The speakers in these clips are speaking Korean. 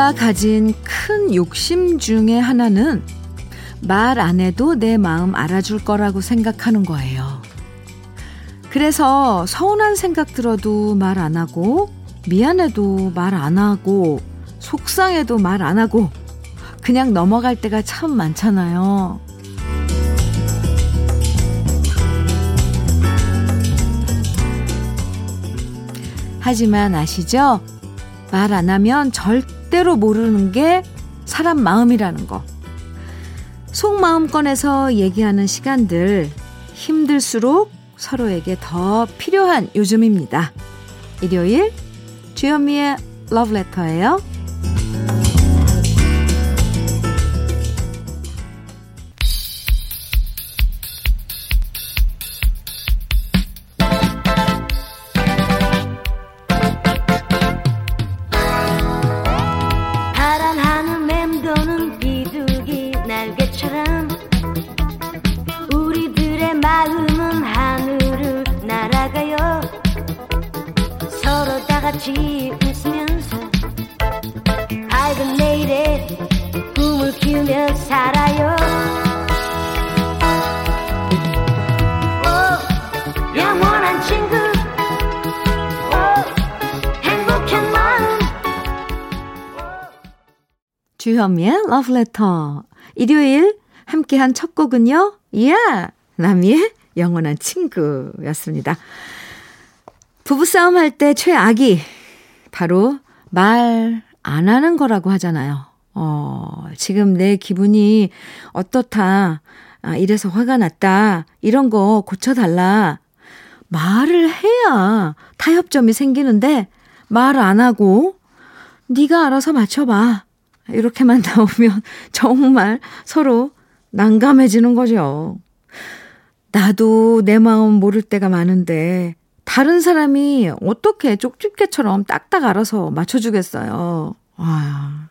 우리가 가진 큰 욕심 중에 하나는 말 안 해도 내 마음 알아줄 거라고 생각하는 거예요. 그래서 서운한 생각 들어도 말 안 하고, 미안해도 말 안 하고, 속상해도 말 안 하고, 그냥 넘어갈 때가 참 많잖아요. 하지만 아시죠? 말 안 하면 절대 로 모르는 게 사람 마음이라는 거. 속마음 꺼내서 얘기하는 시간들 힘들수록 서로에게 더 필요한 요즘입니다. 일요일 주현미의 러브레터예요. 러브레터. 일요일 함께한 첫 곡은요. 이야! Yeah! 남이의 영원한 친구였습니다. 부부싸움 할 때 최악이 바로 말 안 하는 거라고 하잖아요. 어, 지금 내 기분이 어떻다. 아, 이래서 화가 났다. 이런 거 고쳐달라. 말을 해야 타협점이 생기는데 말 안 하고 네가 알아서 맞춰봐. 이렇게만 나오면 정말 서로 난감해지는 거죠. 나도 내 마음 모를 때가 많은데 다른 사람이 어떻게 쪽집게처럼 딱딱 알아서 맞춰주겠어요. 와.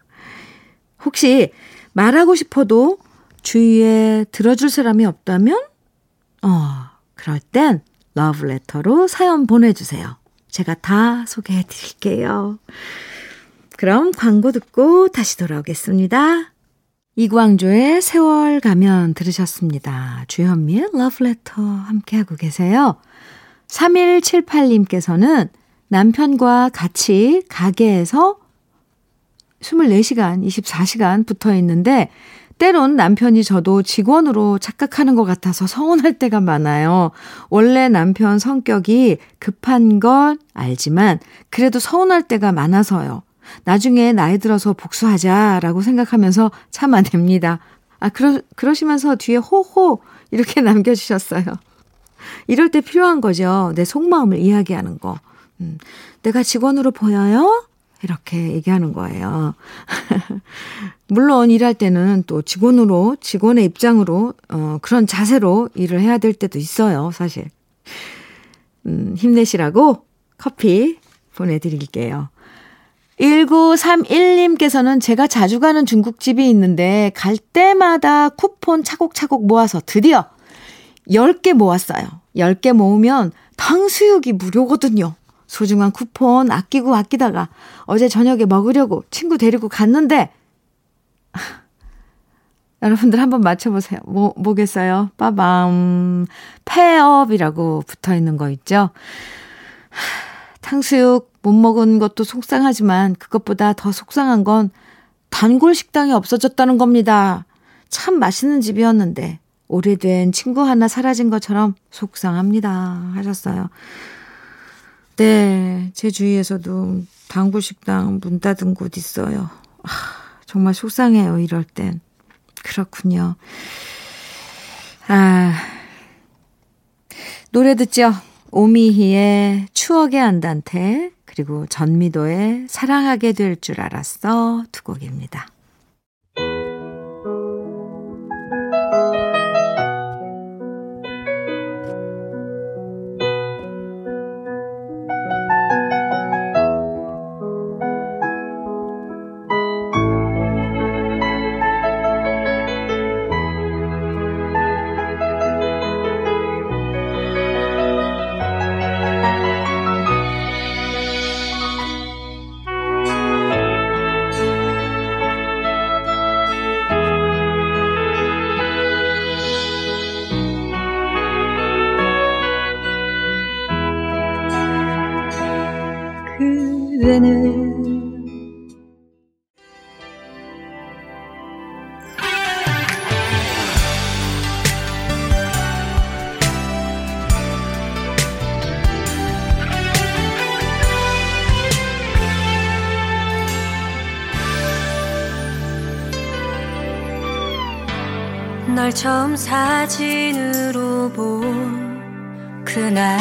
혹시 말하고 싶어도 주위에 들어줄 사람이 없다면? 어, 그럴 땐 러브레터로 사연 보내주세요. 제가 다 소개해 드릴게요. 그럼 광고 듣고 다시 돌아오겠습니다. 이광조의 세월 가면 들으셨습니다. 주현미의 러브레터 함께하고 계세요. 3178님께서는 남편과 같이 가게에서 24시간, 24시간 붙어 있는데 때론 남편이 저도 직원으로 착각하는 것 같아서 서운할 때가 많아요. 원래 남편 성격이 급한 건 알지만 그래도 서운할 때가 많아서요. 나중에 나이 들어서 복수하자라고 생각하면서 참아냅니다. 아, 그러, 그러시면서 뒤에 호호 이렇게 남겨주셨어요. 이럴 때 필요한 거죠. 내 속마음을 이야기하는 거. 음, 내가 직원으로 보여요? 이렇게 얘기하는 거예요. 물론 일할 때는 또 직원으로, 직원의 입장으로, 어, 그런 자세로 일을 해야 될 때도 있어요, 사실. 음, 힘내시라고 커피 보내드릴게요. 1931님께서는 제가 자주 가는 중국집이 있는데 갈 때마다 쿠폰 차곡차곡 모아서 드디어 10개 모았어요. 10개 모으면 탕수육이 무료거든요. 소중한 쿠폰 아끼고 아끼다가 어제 저녁에 먹으려고 친구 데리고 갔는데 여러분들 한번 맞춰보세요. 뭐, 뭐겠어요? 빠밤. 폐업이라고 붙어 있는 거 있죠? 탕수육 못 먹은 것도 속상하지만 그것보다 더 속상한 건 단골 식당이 없어졌다는 겁니다. 참 맛있는 집이었는데 오래된 친구 하나 사라진 것처럼 속상합니다. 하셨어요. 네, 제 주위에서도 단골 식당 문 닫은 곳 있어요. 아, 정말 속상해요, 이럴 땐. 그렇군요. 아, 노래 듣죠? 오미희의 추억의 안단테 그리고 전미도의 사랑하게 될 줄 알았어 두 곡입니다. 널 처음 사진으로 본 그날.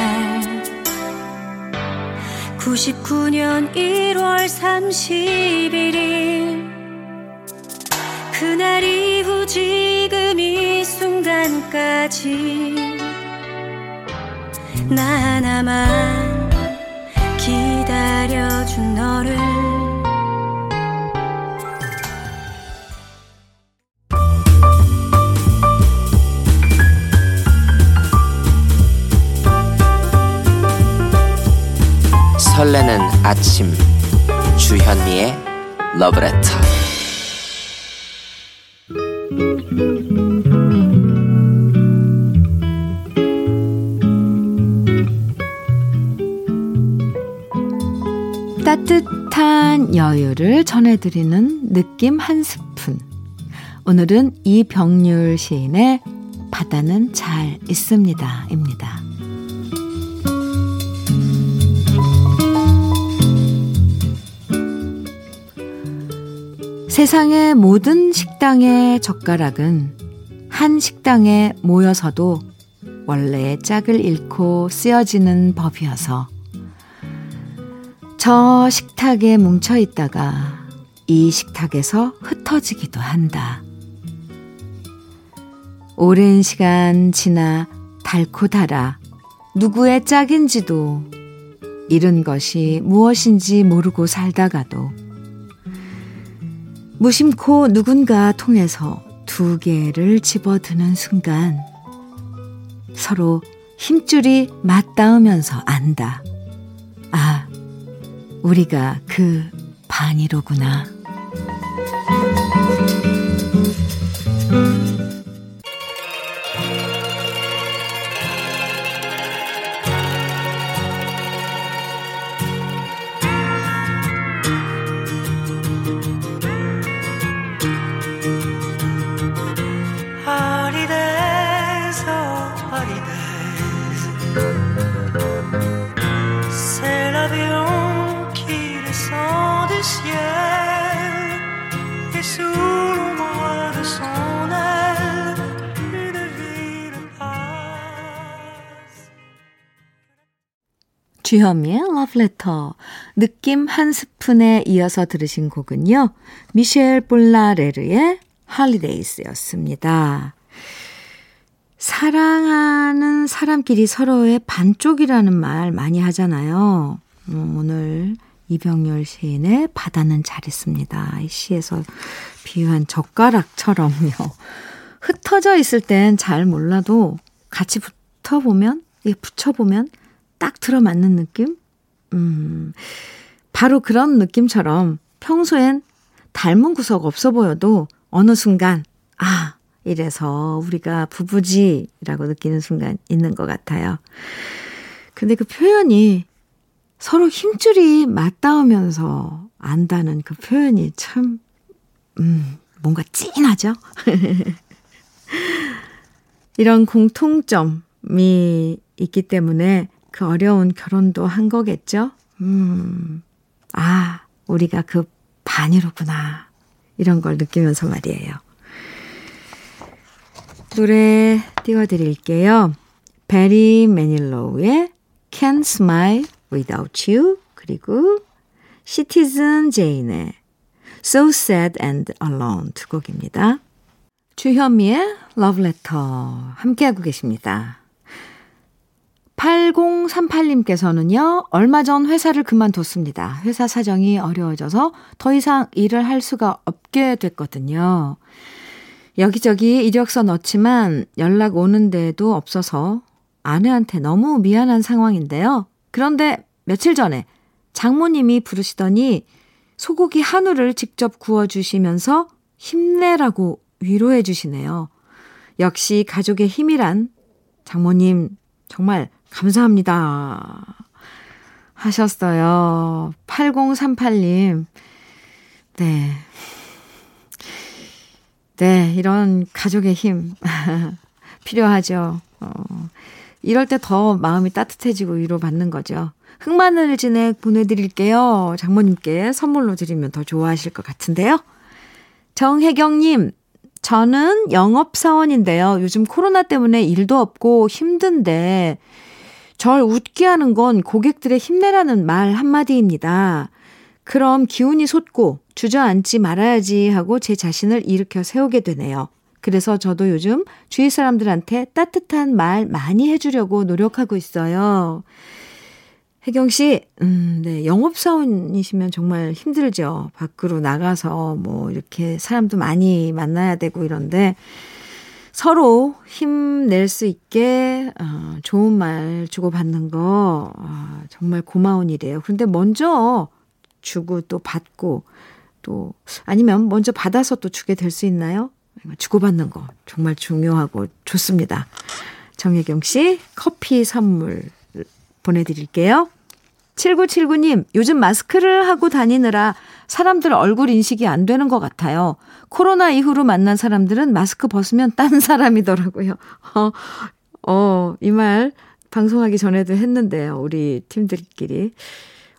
99년 1월 31일. 그날 이후 지금 이 순간까지 나 하나만 기다려준 너를 설레는 아침 주현미의 러브레터 따뜻한 여유를 전해드리는 느낌 한 스푼. 오늘은 이병률 시인의 바다는 잘 있습니다. 입니다. 세상의 모든 식당의 젓가락은 한 식당에 모여서도 원래의 짝을 잃고 쓰여지는 법이어서 저 식탁에 뭉쳐 있다가 이 식탁에서 흩어지기도 한다. 오랜 시간 지나 닳고 달아 누구의 짝인지도 잃은 것이 무엇인지 모르고 살다가도 무심코 누군가 통해서 두 개를 집어드는 순간 서로 힘줄이 맞닿으면서 안다. 아, 우리가 그 반이로구나. 주현미의 러브레터 느낌 한 스푼에 이어서 들으신 곡은요. 미셸 볼라레르의 할리데이스였습니다. 사랑하는 사람끼리 서로의 반쪽이라는 말 많이 하잖아요. 음, 오늘 이병열 시인의 바다는 잘했습니다. 이 시에서 비유한 젓가락처럼요. 흩어져 있을 땐 잘 몰라도 같이 붙어보면, 붙여보면 딱 들어맞는 느낌? 음, 바로 그런 느낌처럼 평소엔 닮은 구석 없어 보여도 어느 순간, 아, 이래서 우리가 부부지라고 느끼는 순간 있는 것 같아요. 근데 그 표현이 서로 힘줄이 맞닿으면서 안다는 그 표현이 참, 음, 뭔가 찐하죠? 이런 공통점이 있기 때문에 그 어려운 결혼도 한 거겠죠? 음, 아, 우리가 그 반이로구나. 이런 걸 느끼면서 말이에요. 노래 띄워드릴게요. 베리 매닐로우의 Can't Smile Without You 그리고 시티즌 제인의 So Sad and Alone 두 곡입니다. 주현미의 Love Letter 함께하고 계십니다. 8038님께서는요, 얼마 전 회사를 그만뒀습니다. 회사 사정이 어려워져서 더 이상 일을 할 수가 없게 됐거든요. 여기저기 이력서 넣지만 연락 오는 데도 없어서 아내한테 너무 미안한 상황인데요. 그런데 며칠 전에 장모님이 부르시더니 소고기 한우를 직접 구워주시면서 힘내라고 위로해 주시네요. 역시 가족의 힘이란 장모님 정말 감사합니다. 하셨어요. 8038님. 네. 네, 이런 가족의 힘. 필요하죠. 어, 이럴 때 더 마음이 따뜻해지고 위로받는 거죠. 흑마늘 진액 보내드릴게요. 장모님께 선물로 드리면 더 좋아하실 것 같은데요. 정혜경님, 저는 영업사원인데요. 요즘 코로나 때문에 일도 없고 힘든데, 절 웃게 하는 건 고객들의 힘내라는 말 한마디입니다. 그럼 기운이 솟고 주저앉지 말아야지 하고 제 자신을 일으켜 세우게 되네요. 그래서 저도 요즘 주위 사람들한테 따뜻한 말 많이 해주려고 노력하고 있어요. 혜경 씨, 음, 네, 영업사원이시면 정말 힘들죠. 밖으로 나가서 뭐 이렇게 사람도 많이 만나야 되고 이런데 서로 힘낼 수 있게 어, 좋은 말 주고받는 거 어, 정말 고마운 일이에요. 그런데 먼저 주고 또 받고 또 아니면 먼저 받아서 또 주게 될 수 있나요? 주고받는 거 정말 중요하고 좋습니다. 정혜경 씨 커피 선물 보내드릴게요. 7979님, 요즘 마스크를 하고 다니느라 사람들 얼굴 인식이 안 되는 것 같아요. 코로나 이후로 만난 사람들은 마스크 벗으면 딴 사람이더라고요. 어, 어, 이 말 방송하기 전에도 했는데요. 우리 팀들끼리.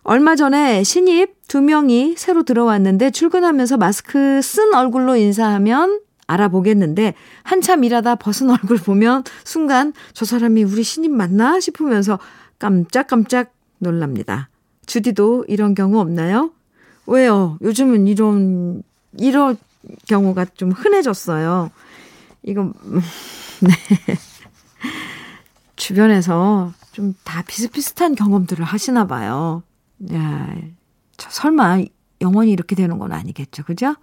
얼마 전에 신입 두 명이 새로 들어왔는데 출근하면서 마스크 쓴 얼굴로 인사하면 알아보겠는데 한참 일하다 벗은 얼굴 보면 순간 저 사람이 우리 신입 맞나 싶으면서 깜짝깜짝 놀랍니다. 주디도 이런 경우 없나요? 왜요? 요즘은 이런 이런 경우가 좀 흔해졌어요. 이거 네. 주변에서 좀 다 비슷비슷한 경험들을 하시나 봐요. 야, 저 설마 영원히 이렇게 되는 건 아니겠죠. 그죠?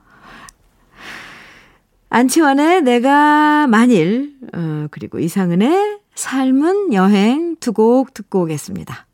안치환의 내가 만일, 어, 그리고 이상은의 삶은 여행 두 곡 듣고 오겠습니다.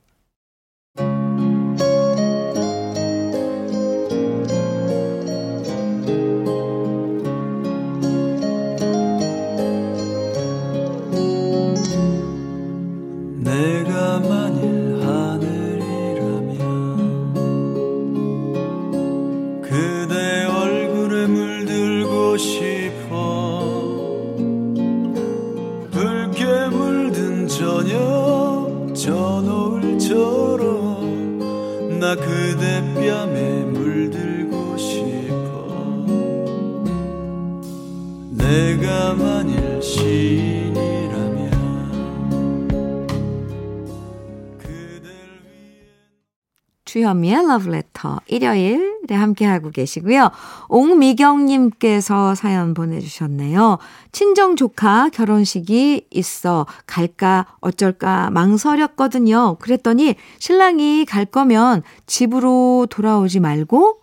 주현미의 러브레터 일요일에 함께하고 계시고요. 옥미경님께서 사연 보내주셨네요. 친정 조카 결혼식이 있어 갈까 어쩔까 망설였거든요. 그랬더니 신랑이 갈 거면 집으로 돌아오지 말고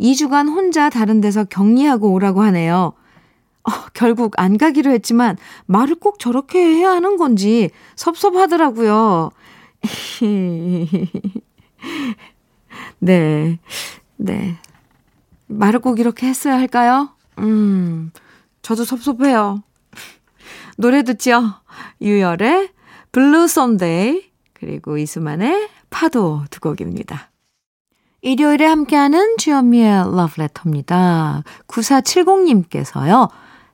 2주간 혼자 다른 데서 격리하고 오라고 하네요. 어, 결국 안 가기로 했지만 말을 꼭 저렇게 해야 하는 건지 섭섭하더라고요. 네. 네. 말을 꼭 이렇게 했어야 할까요? 음, 저도 섭섭해요. 노래 듣죠? 유열의 Blue Sunday, 그리고 이수만의 파도 두 곡입니다. 일요일에 함께하는 주현미의 러브레터입니다. 9470님께서요,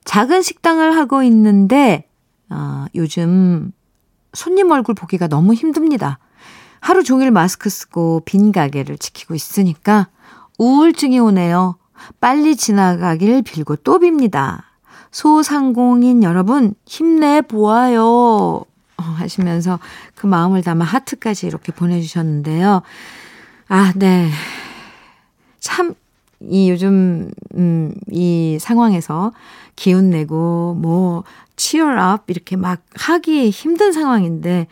작은 식당을 하고 있는데, 어, 요즘 손님 얼굴 보기가 너무 힘듭니다. 하루 종일 마스크 쓰고 빈 가게를 지키고 있으니까 우울증이 오네요. 빨리 지나가길 빌고 또 빕니다. 소상공인 여러분, 힘내보아요. 어, 하시면서 그 마음을 담아 하트까지 이렇게 보내주셨는데요. 아, 네. 참, 이 요즘, 음, 이 상황에서 기운 내고, 뭐, cheer up, 이렇게 막 하기 힘든 상황인데,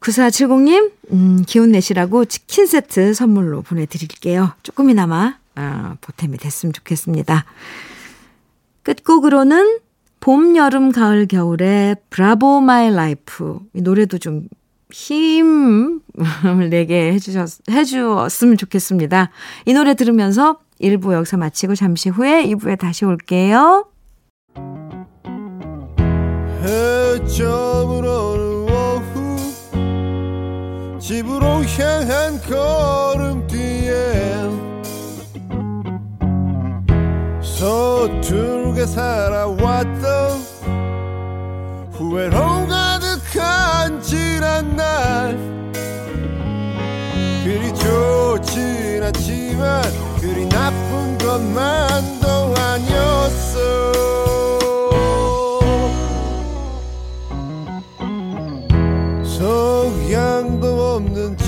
9470님, 음, 기운 내시라고 치킨 세트 선물로 보내드릴게요. 조금이나마, 아, 보탬이 됐으면 좋겠습니다. 끝곡으로는 봄, 여름, 가을, 겨울의 Bravo My Life. 이 노래도 좀 힘을 내게 해주셨, 해주었으면 좋겠습니다. 이 노래 들으면서 1부 여기서 마치고 잠시 후에 2부에 다시 올게요. 집으로 향한 걸음뒤에 서툴게 살아왔던 후회로 가득한 지난 날. 그리 좋진 않지만 그리 나쁜 것만도 아니었어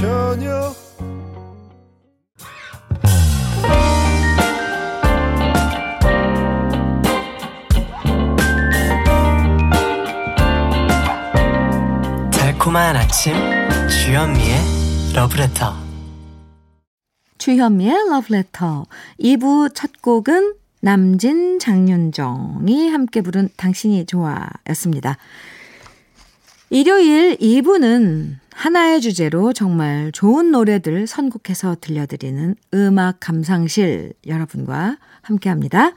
저녁 달콤한 아침 주현미의 러브레터 주현미의 러브레터 2부 첫 곡은 남진 장윤정이 함께 부른 당신이 좋아 였습니다. 일요일 2부는 하나의 주제로 정말 좋은 노래들 선곡해서 들려드리는 음악 감상실 여러분과 함께 합니다.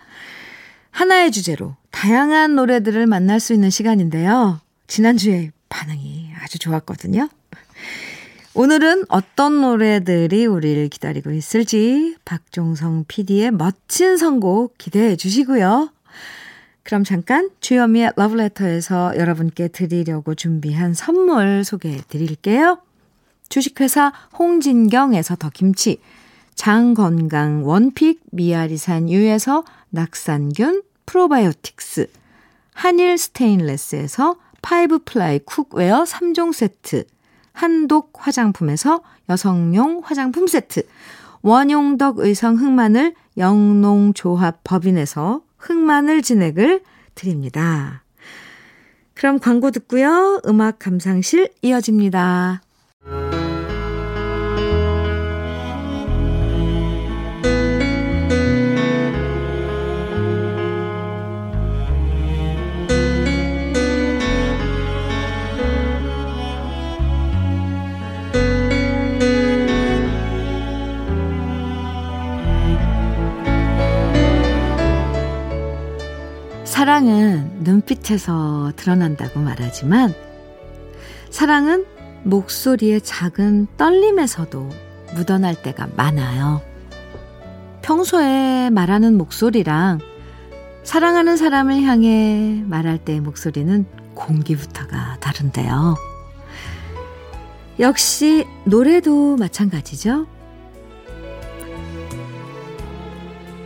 하나의 주제로 다양한 노래들을 만날 수 있는 시간인데요. 지난주에 반응이 아주 좋았거든요. 오늘은 어떤 노래들이 우리를 기다리고 있을지 박종성 PD의 멋진 선곡 기대해 주시고요. 그럼 잠깐 주현미의 러브레터에서 여러분께 드리려고 준비한 선물 소개해 드릴게요. 주식회사 홍진경에서 더 김치, 장건강 원픽 미아리산 유에서 낙산균 프로바이오틱스, 한일 스테인레스에서 five ply cookware 3종 세트, 한독 화장품에서 여성용 화장품 세트, 원용덕 의성 흑마늘 영농조합 법인에서 흑마늘 진액을 드립니다. 그럼 광고 듣고요. 음악 감상실 이어집니다. 눈빛에서 드러난다고 말하지만 사랑은 목소리의 작은 떨림에서도 묻어날 때가 많아요. 평소에 말하는 목소리랑 사랑하는 사람을 향해 말할 때의 목소리는 공기부터가 다른데요. 역시 노래도 마찬가지죠.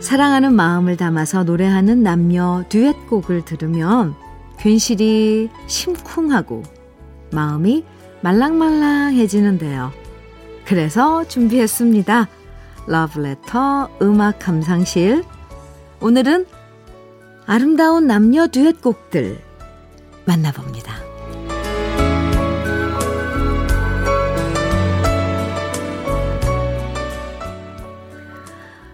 사랑하는 마음을 담아서 노래하는 남녀 듀엣곡을 들으면 괜시리 심쿵하고 마음이 말랑말랑해지는데요. 그래서 준비했습니다. 러브레터 음악 감상실. 오늘은 아름다운 남녀 듀엣곡들 만나봅니다.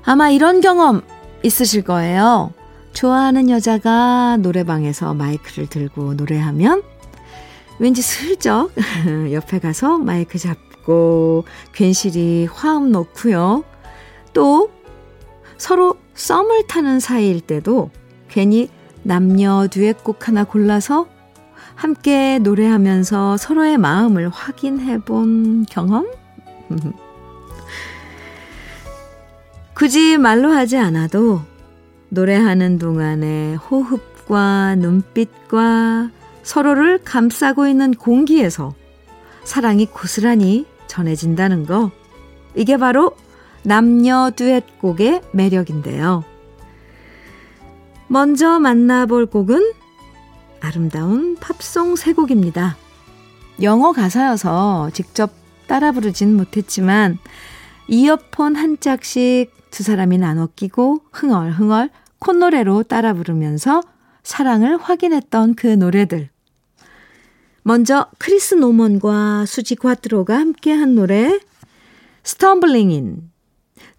아마 이런 경험 있으실 거예요. 좋아하는 여자가 노래방에서 마이크를 들고 노래하면 왠지 슬쩍 옆에 가서 마이크 잡고 괜시리 화음 놓고요. 또 서로 썸을 타는 사이일 때도 괜히 남녀 듀엣곡 하나 골라서 함께 노래하면서 서로의 마음을 확인해 본 경험? 굳이 말로 하지 않아도 노래하는 동안의 호흡과 눈빛과 서로를 감싸고 있는 공기에서 사랑이 고스란히 전해진다는 거. 이게 바로 남녀 듀엣곡의 매력인데요. 먼저 만나볼 곡은 아름다운 팝송 세 곡입니다. 영어 가사여서 직접 따라 부르진 못했지만 이어폰 한 짝씩 두 사람이 나눠 끼고 흥얼흥얼 콧노래로 따라 부르면서 사랑을 확인했던 그 노래들. 먼저 크리스 노먼과 수지 과트로가 함께한 노래 Stumblin' In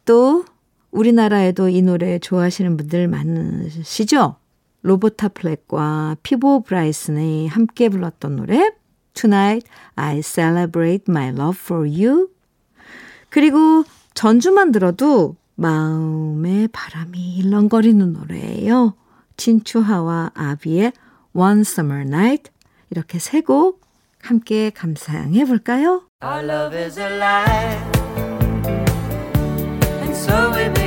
또 우리나라에도 이 노래 좋아하시는 분들 많으시죠? 로버타 플렉과 피보 브라이슨이 함께 불렀던 노래 Tonight I Celebrate My Love For You 그리고 전주만 들어도 마음의 바람이 일렁거리는 노래예요. 진추하와 아비의 One Summer Night 이렇게 세 곡 함께 감상해 볼까요? Our love is alive, and so we begin.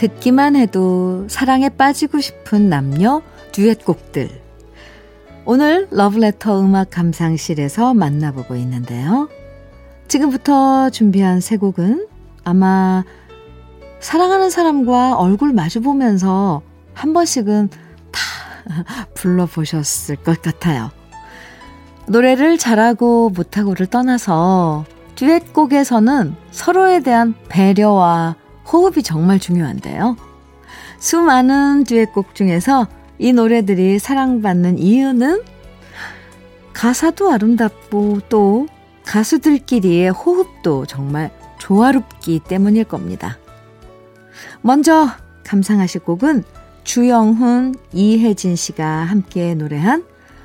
듣기만 해도 사랑에 빠지고 싶은 남녀 듀엣곡들. 오늘 러브레터 음악 감상실에서 만나보고 있는데요. 지금부터 준비한 세 곡은 아마 사랑하는 사람과 얼굴 마주보면서 한 번씩은 다 불러보셨을 것 같아요. 노래를 잘하고 못하고를 떠나서 듀엣곡에서는 서로에 대한 배려와 호흡이 정말 중요한데요. 수많은 듀엣곡 중에서 이 노래들이 사랑받는 이유는 가사도 아름답고 또 가수들끼리의 호흡도 정말 조화롭기 때문일 겁니다. 먼저 감상하실 곡은 주영훈, 이혜진 씨가 함께 노래한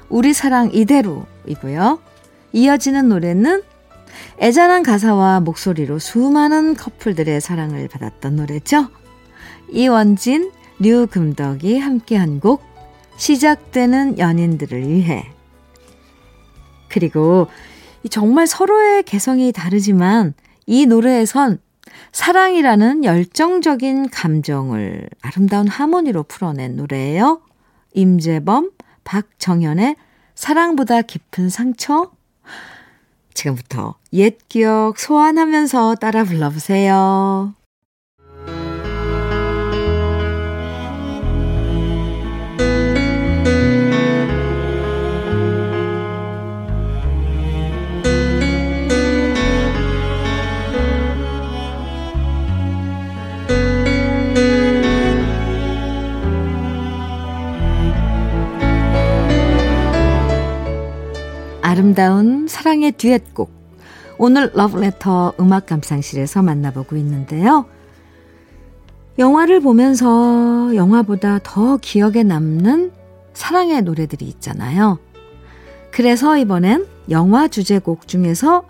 우리 사랑 이대로이고요. 이어지는 노래는 애잔한 가사와 목소리로 수많은 커플들의 사랑을 받았던 노래죠. 이원진, 류금덕이 함께한 곡 시작되는 연인들을 위해 그리고 정말 서로의 개성이 다르지만 이 노래에선 사랑이라는 열정적인 감정을 아름다운 하모니로 풀어낸 노래예요. 임재범, 박정현의 사랑보다 깊은 상처 지금부터 옛 기억 소환하면서 따라 불러보세요. 사랑의 듀엣곡. 오늘 러브레터 음악 감상실에서 만나보고 있는데요. 영화를 보면서 영화보다 더 기억에 남는 사랑의 노래들이 있잖아요. 그래서 이번엔 영화 주제곡 중에서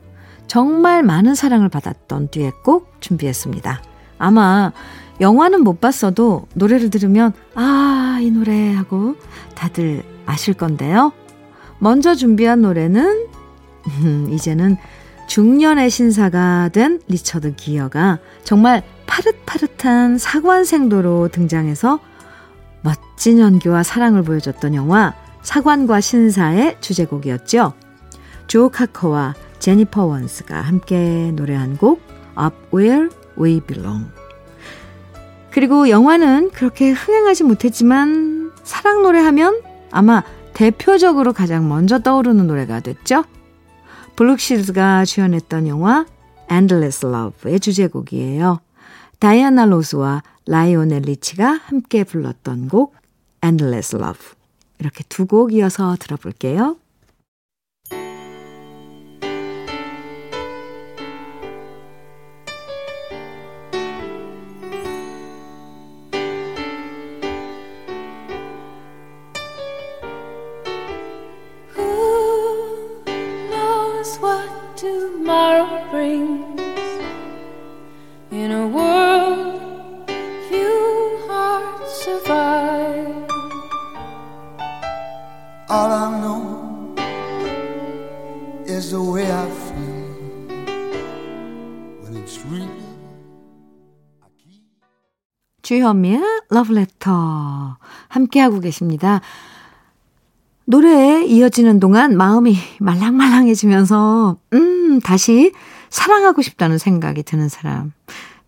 정말 많은 사랑을 받았던 듀엣곡 준비했습니다. 아마 영화는 못 봤어도 노래를 들으면 아, 이 노래 하고 다들 아실 건데요. 먼저 준비한 노래는 음, 이제는 중년의 신사가 된 리처드 기어가 정말 파릇파릇한 사관생도로 등장해서 멋진 연기와 사랑을 보여줬던 영화 사관과 신사의 주제곡이었죠. 조 카커와 제니퍼 원스가 함께 노래한 곡 Up Where We Belong. 그리고 영화는 그렇게 흥행하지 못했지만 사랑 노래하면 아마 대표적으로 가장 먼저 떠오르는 노래가 됐죠. 블룩실즈가 주연했던 영화 Endless Love의 주제곡이에요. 다이아나 로스와 라이오넬 리치가 함께 불렀던 곡 Endless Love. 이렇게 두 곡 이어서 들어볼게요. Tomorrow brings? In a world few hearts survive. All I know is the way I feel when it's real. 주현미의 러브레터 함께하고 계십니다. 노래에 이어지는 동안 마음이 말랑말랑해지면서 음 다시 사랑하고 싶다는 생각이 드는 사람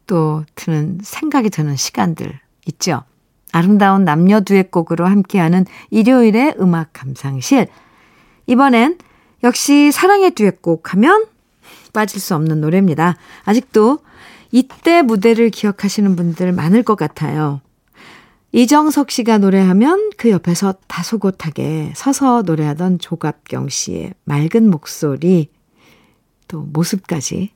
또 드는 생각이 드는 시간들 있죠. 아름다운 남녀 두엣곡으로 함께하는 일요일의 음악 감상실. 이번엔 역시 사랑의 듀엣곡 하면 빠질 수 없는 노래입니다. 아직도 이때 무대를 기억하시는 분들 많을 것 같아요. 이정석 씨가 노래하면 그 옆에서 다소곳하게 서서 노래하던 조갑경 씨의 맑은 목소리, 또 모습까지.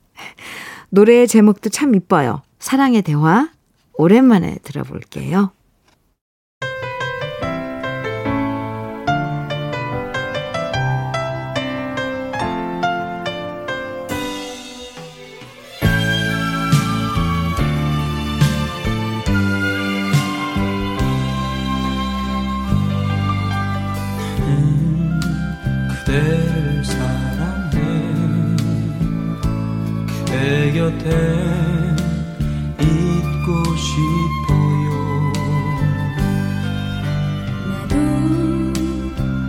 노래의 제목도 참 이뻐요. 사랑의 대화, 오랜만에 들어볼게요. 곁에 있고 싶어요 나도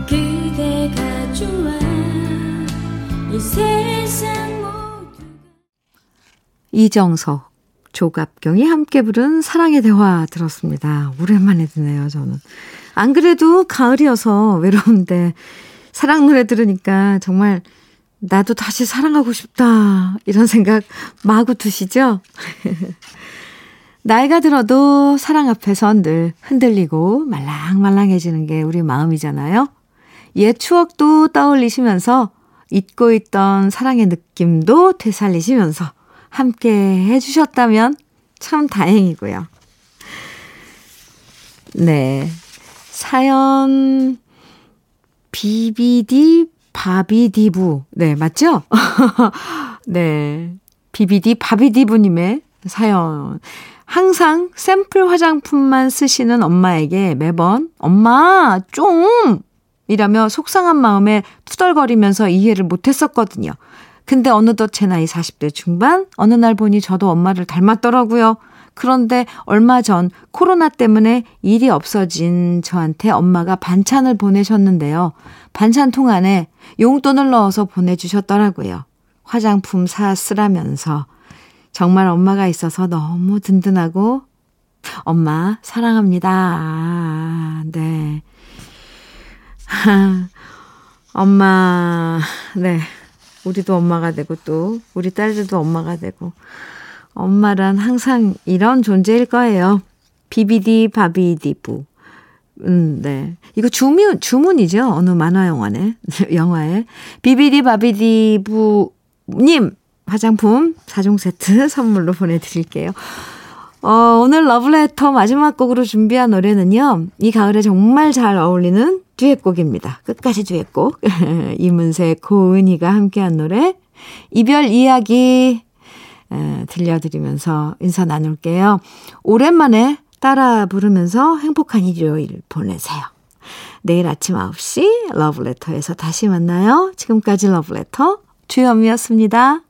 그대가 좋아 이 세상 모두가 이정석, 조갑경이 함께 부른 사랑의 대화 들었습니다. 오랜만에 듣네요, 저는. 안 그래도 가을이어서 외로운데 사랑 노래 들으니까 정말 나도 다시 사랑하고 싶다. 이런 생각 마구 드시죠? 나이가 들어도 사랑 앞에선 늘 흔들리고 말랑말랑해지는 게 우리 마음이잖아요. 옛 추억도 떠올리시면서 잊고 있던 사랑의 느낌도 되살리시면서 함께 해주셨다면 참 다행이고요. 네. 사연 비비디 바비디부. 네, 맞죠? 네. 비비디 바비디부님의 사연. 항상 샘플 화장품만 쓰시는 엄마에게 매번, 엄마, 좀! 이라며 속상한 마음에 투덜거리면서 이해를 못했었거든요. 근데 어느덧 제 나이 40대 중반, 어느 날 보니 저도 엄마를 닮았더라고요. 그런데 얼마 전 코로나 때문에 일이 없어진 저한테 엄마가 반찬을 보내셨는데요. 반찬통 안에 용돈을 넣어서 보내주셨더라고요. 화장품 사 쓰라면서. 정말 엄마가 있어서 너무 든든하고, 엄마, 사랑합니다. 아, 네. 엄마, 네. 우리도 엄마가 되고 또, 우리 딸들도 엄마가 되고, 엄마란 항상 이런 존재일 거예요. 비비디 바비디부. 음, 네. 이거 주문, 주문이죠. 어느 만화 영화네. 영화에. 비비디 바비디부님 화장품 4종 세트 선물로 보내드릴게요. 어, 오늘 러브레터 마지막 곡으로 준비한 노래는요. 이 가을에 정말 잘 어울리는 듀엣곡입니다. 끝까지 듀엣곡. 이문세, 고은이가 함께한 노래. 이별 이야기 에, 들려드리면서 인사 나눌게요. 오랜만에 따라 부르면서 행복한 일요일 보내세요. 내일 아침 9시 러브레터에서 다시 만나요. 지금까지 러브레터 주현미였습니다.